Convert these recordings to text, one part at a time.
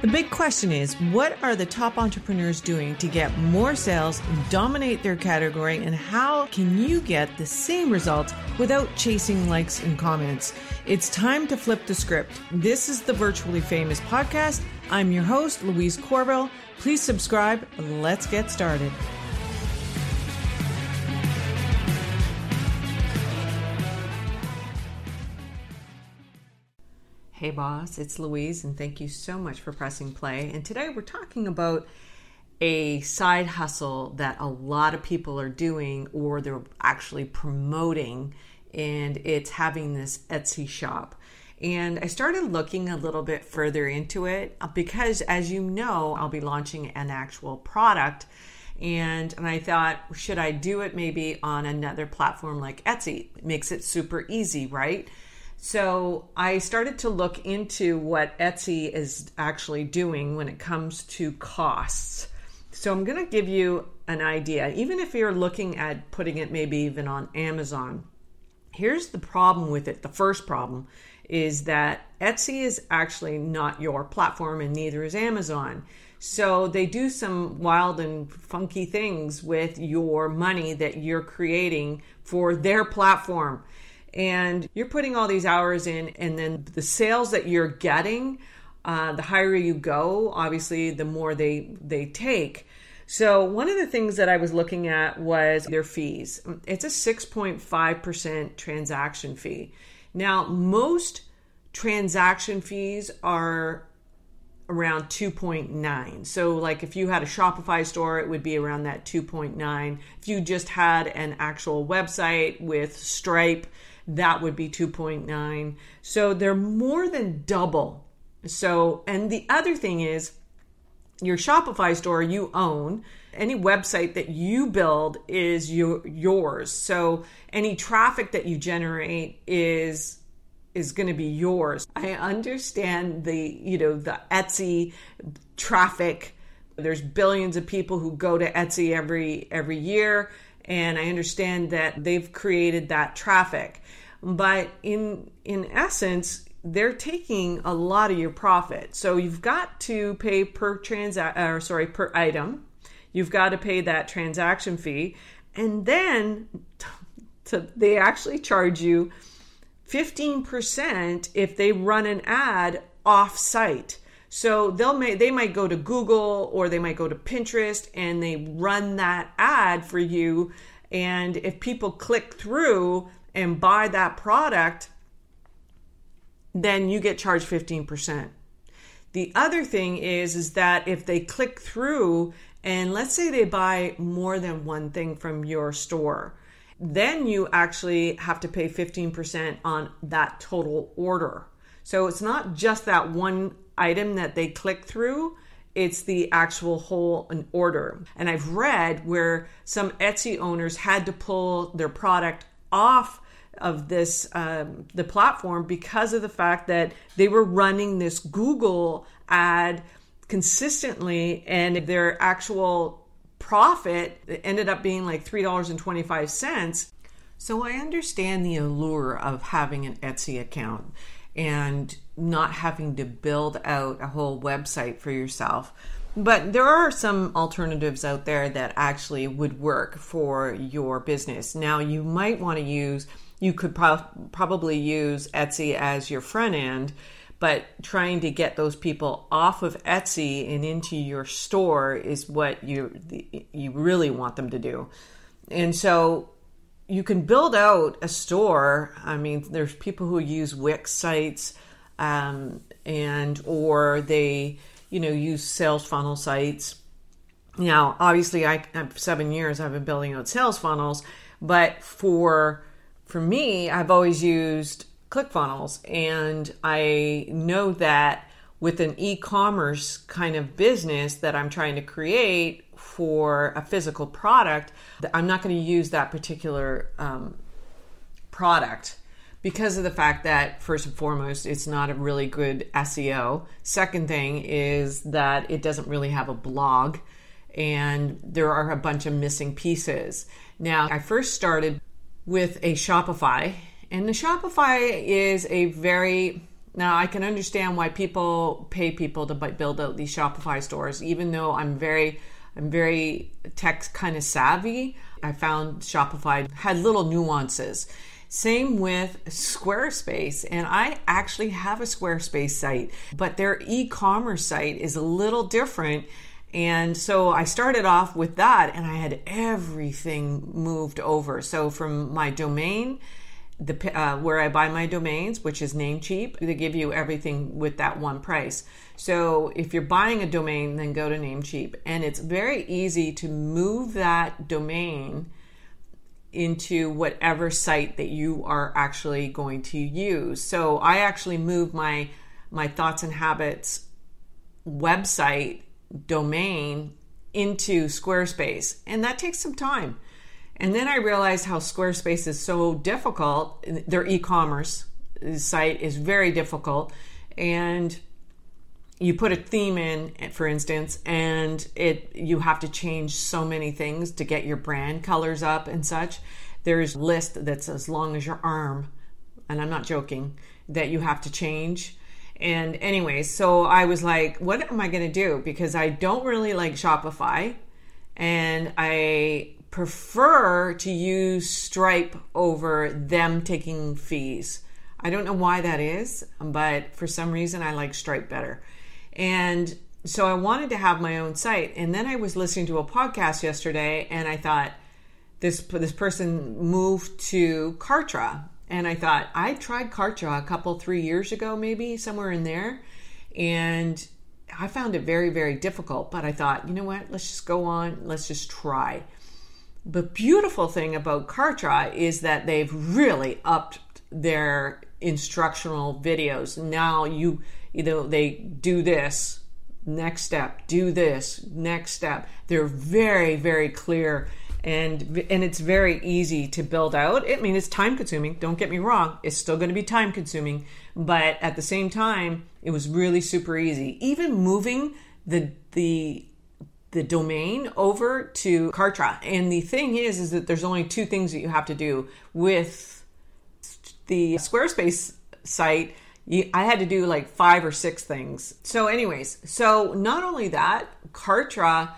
The big question is what are the top entrepreneurs doing to get more sales, dominate their category, and how can you get the same results without chasing likes and comments? It's time to flip the script. This is the Virtually Famous podcast. I'm your host, Louise Corville. Please subscribe. Let's get started. Hey, boss, it's Louise, and thank you so much for pressing play. And today we're talking about a side hustle that a lot of people are doing or they're actually promoting, and it's having this Etsy shop. And I started looking a little bit further into it uh, because, as you know, I'll be launching an actual product. And, and I thought, should I do it maybe on another platform like Etsy? It makes it super easy, right? So I started to look into what Etsy is actually doing when it comes to costs. So I'm going to give you an idea, even if you're looking at putting it maybe even on Amazon. Here's the problem with it. The first problem is that Etsy is actually not your platform and neither is Amazon. So they do some wild and funky things with your money that you're creating for their platform and you're putting all these hours in and then the sales that you're getting uh, the higher you go obviously the more they they take. So one of the things that i was looking at was their fees. It's a 6.5% transaction fee. Now most transaction fees are around 2.9 so like if you had a shopify store it would be around that 2.9 if you just had an actual website with stripe that would be 2.9. So they're more than double. So, and the other thing is, your Shopify store you own. Any website that you build is your, yours. So any traffic that you generate is is going to be yours. I understand the, you know, the Etsy traffic. There's billions of people who go to Etsy every every year and I understand that they've created that traffic. But in in essence, they're taking a lot of your profit. So you've got to pay per transact or uh, sorry, per item. You've got to pay that transaction fee and then to, they actually charge you 15% if they run an ad off site. So they'll may they might go to Google or they might go to Pinterest and they run that ad for you and if people click through and buy that product, then you get charged 15%. The other thing is is that if they click through and let's say they buy more than one thing from your store, then you actually have to pay 15% on that total order. So it's not just that one item that they click through, it's the actual whole order. And I've read where some Etsy owners had to pull their product off of this um, the platform because of the fact that they were running this Google ad consistently, and their actual profit ended up being like three dollars and twenty five cents. So I understand the allure of having an Etsy account and not having to build out a whole website for yourself. But there are some alternatives out there that actually would work for your business. Now, you might want to use, you could pro- probably use Etsy as your front end, but trying to get those people off of Etsy and into your store is what you you really want them to do. And so you can build out a store. I mean, there's people who use Wix sites, um, and or they you know, use sales funnel sites. Now, obviously, I have seven years I've been building out sales funnels, but for for me, I've always used ClickFunnels, and I know that with an e-commerce kind of business that I'm trying to create for a physical product, I'm not going to use that particular um, product because of the fact that first and foremost it's not a really good SEO. Second thing is that it doesn't really have a blog and there are a bunch of missing pieces. Now, I first started with a Shopify and the Shopify is a very Now, I can understand why people pay people to build out these Shopify stores, even though I'm very I'm very tech kind of savvy. I found Shopify had little nuances. Same with Squarespace, and I actually have a Squarespace site, but their e commerce site is a little different. And so I started off with that, and I had everything moved over. So from my domain, the uh, where I buy my domains, which is Namecheap, they give you everything with that one price. So if you're buying a domain, then go to Namecheap, and it's very easy to move that domain into whatever site that you are actually going to use. So I actually moved my my thoughts and habits website domain into Squarespace, and that takes some time. And then I realized how Squarespace is so difficult. Their e-commerce site is very difficult, and you put a theme in for instance and it you have to change so many things to get your brand colors up and such. There's a list that's as long as your arm and i'm not joking that you have to change. And anyways so i was like what am i going to do? Because i don't really like shopify. And i prefer to use stripe over them taking fees i don't know why that is but for some reason i like stripe better and so I wanted to have my own site. And then I was listening to a podcast yesterday and I thought, this this person moved to Kartra. And I thought, I tried Kartra a couple, three years ago, maybe somewhere in there. And I found it very, very difficult. But I thought, you know what? Let's just go on. Let's just try. The beautiful thing about Kartra is that they've really upped their instructional videos. Now you you know they do this next step do this next step. They're very very clear and and it's very easy to build out. I mean it's time consuming don't get me wrong it's still going to be time consuming but at the same time it was really super easy. Even moving the the the domain over to Kartra. And the thing is, is that there's only two things that you have to do with the Squarespace site I had to do like five or six things. So, anyways, so not only that, Kartra,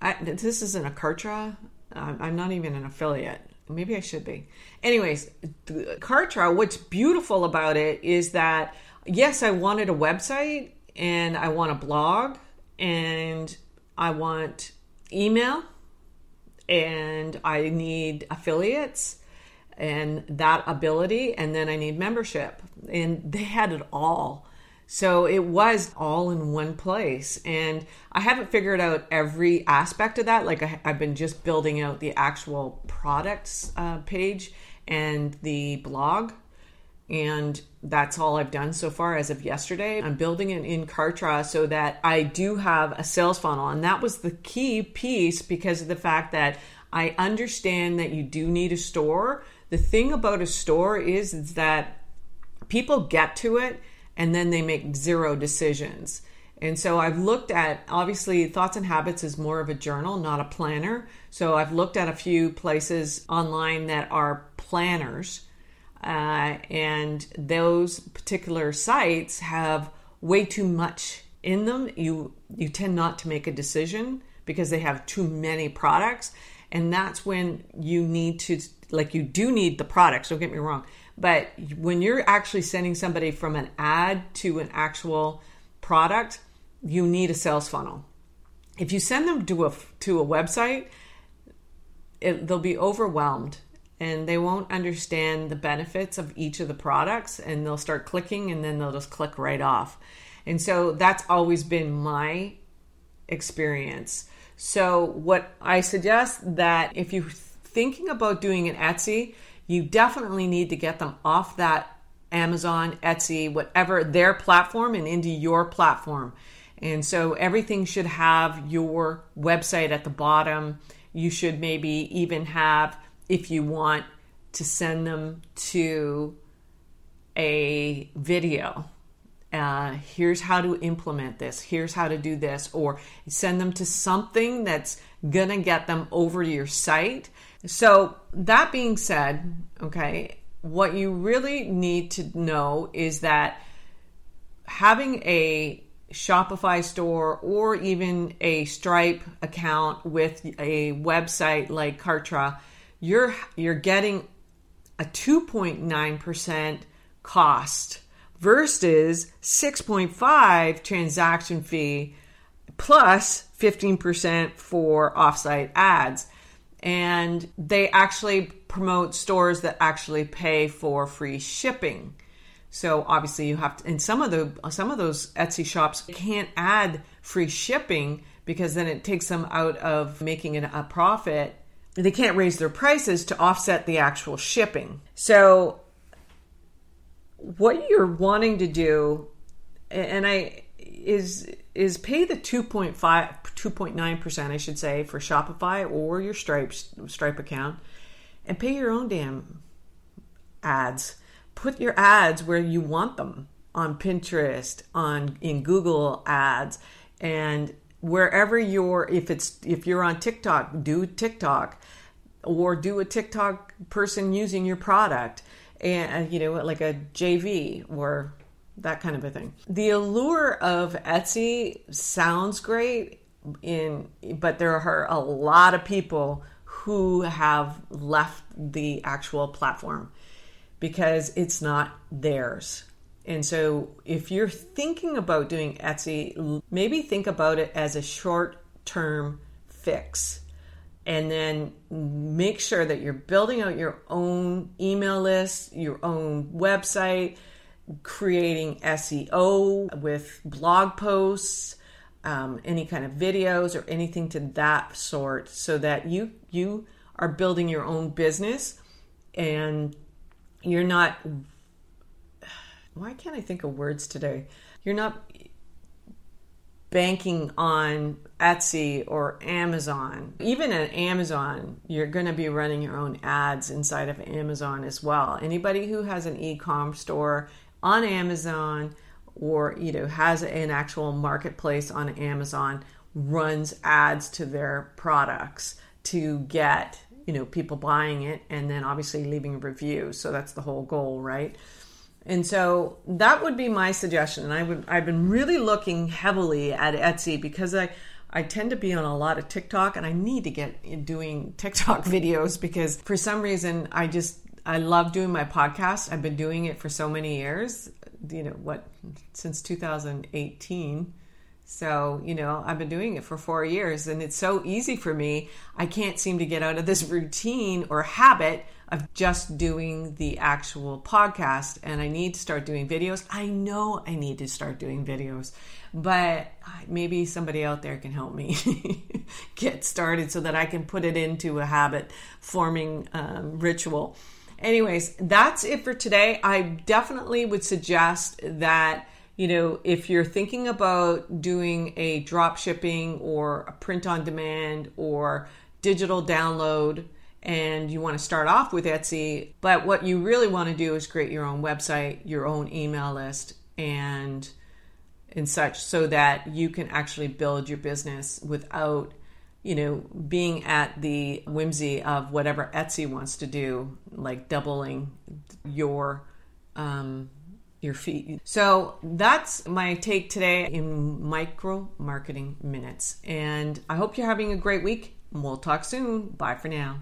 I, this isn't a Kartra. I'm not even an affiliate. Maybe I should be. Anyways, Kartra, what's beautiful about it is that, yes, I wanted a website and I want a blog and I want email and I need affiliates and that ability and then I need membership and they had it all. So it was all in one place. And I haven't figured out every aspect of that. Like I, have been just building out the actual products uh, page and the blog. And that's all I've done so far as of yesterday. I'm building it in Kartra so that I do have a sales funnel. And that was the key piece because of the fact that I understand that you do need a store. The thing about a store is, is that people get to it and then they make zero decisions. And so I've looked at obviously Thoughts and Habits is more of a journal, not a planner. So I've looked at a few places online that are planners. Uh, and those particular sites have way too much in them. You you tend not to make a decision because they have too many products, and that's when you need to like you do need the products. Don't get me wrong, but when you're actually sending somebody from an ad to an actual product, you need a sales funnel. If you send them to a to a website, it, they'll be overwhelmed and they won't understand the benefits of each of the products and they'll start clicking and then they'll just click right off. And so that's always been my experience. So what I suggest that if you're thinking about doing an Etsy, you definitely need to get them off that Amazon, Etsy, whatever their platform and into your platform. And so everything should have your website at the bottom. You should maybe even have, if you want to send them to a video. Uh, here's how to implement this. Here's how to do this. Or send them to something that's to get them over to your site so, that being said, okay, what you really need to know is that having a Shopify store or even a Stripe account with a website like Kartra, you're you're getting a 2.9% cost versus 6.5 transaction fee plus 15% for offsite ads. And they actually promote stores that actually pay for free shipping. So obviously you have to, and some of the some of those Etsy shops can't add free shipping because then it takes them out of making a profit. They can't raise their prices to offset the actual shipping. So what you're wanting to do, and I is is pay the 2.5 2.9% I should say for Shopify or your Stripe Stripe account and pay your own damn ads put your ads where you want them on Pinterest, on in Google Ads, and wherever you're if it's if you're on TikTok, do TikTok or do a TikTok person using your product and uh, you know like a JV or that kind of a thing. The allure of Etsy sounds great in but there are a lot of people who have left the actual platform because it's not theirs. And so if you're thinking about doing Etsy, maybe think about it as a short term fix. And then make sure that you're building out your own email list, your own website, creating SEO with blog posts, um, any kind of videos or anything to that sort, so that you you are building your own business and you're not why can't I think of words today? You're not banking on Etsy or Amazon. Even at Amazon, you're going to be running your own ads inside of Amazon as well. Anybody who has an e-com store on Amazon or you know has an actual marketplace on Amazon runs ads to their products to get you know people buying it and then obviously leaving a review so that's the whole goal right and so that would be my suggestion and i would i've been really looking heavily at etsy because i I tend to be on a lot of TikTok and I need to get doing TikTok videos because for some reason I just I love doing my podcast. I've been doing it for so many years, you know, what since 2018 so, you know, I've been doing it for four years and it's so easy for me. I can't seem to get out of this routine or habit of just doing the actual podcast and I need to start doing videos. I know I need to start doing videos, but maybe somebody out there can help me get started so that I can put it into a habit forming um, ritual. Anyways, that's it for today. I definitely would suggest that you know, if you're thinking about doing a drop shipping or a print on demand or digital download and you want to start off with Etsy, but what you really want to do is create your own website, your own email list and and such so that you can actually build your business without you know being at the whimsy of whatever Etsy wants to do like doubling your um your feet. So that's my take today in micro marketing minutes. And I hope you're having a great week. We'll talk soon. Bye for now.